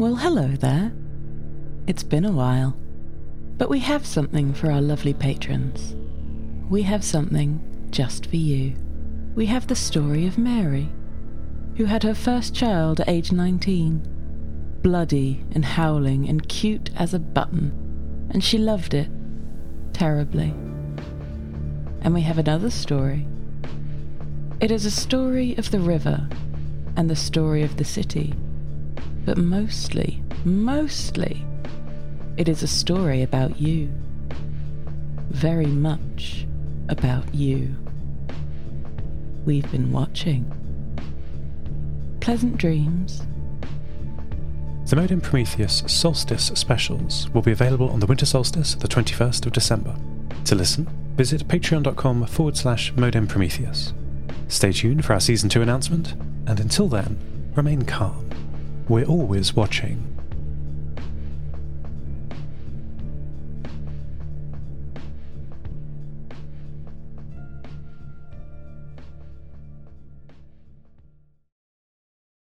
Well, hello there. It's been a while. But we have something for our lovely patrons. We have something just for you. We have the story of Mary, who had her first child at age 19. Bloody and howling and cute as a button, and she loved it terribly. And we have another story. It is a story of the river and the story of the city, but mostly, mostly, it is a story about you. Very much about you. We've been watching. Pleasant dreams. The Modem Prometheus Solstice specials will be available on the winter solstice, the 21st of December. To listen, visit patreon.com forward slash Modem Prometheus. Stay tuned for our Season 2 announcement, and until then, remain calm. We're always watching.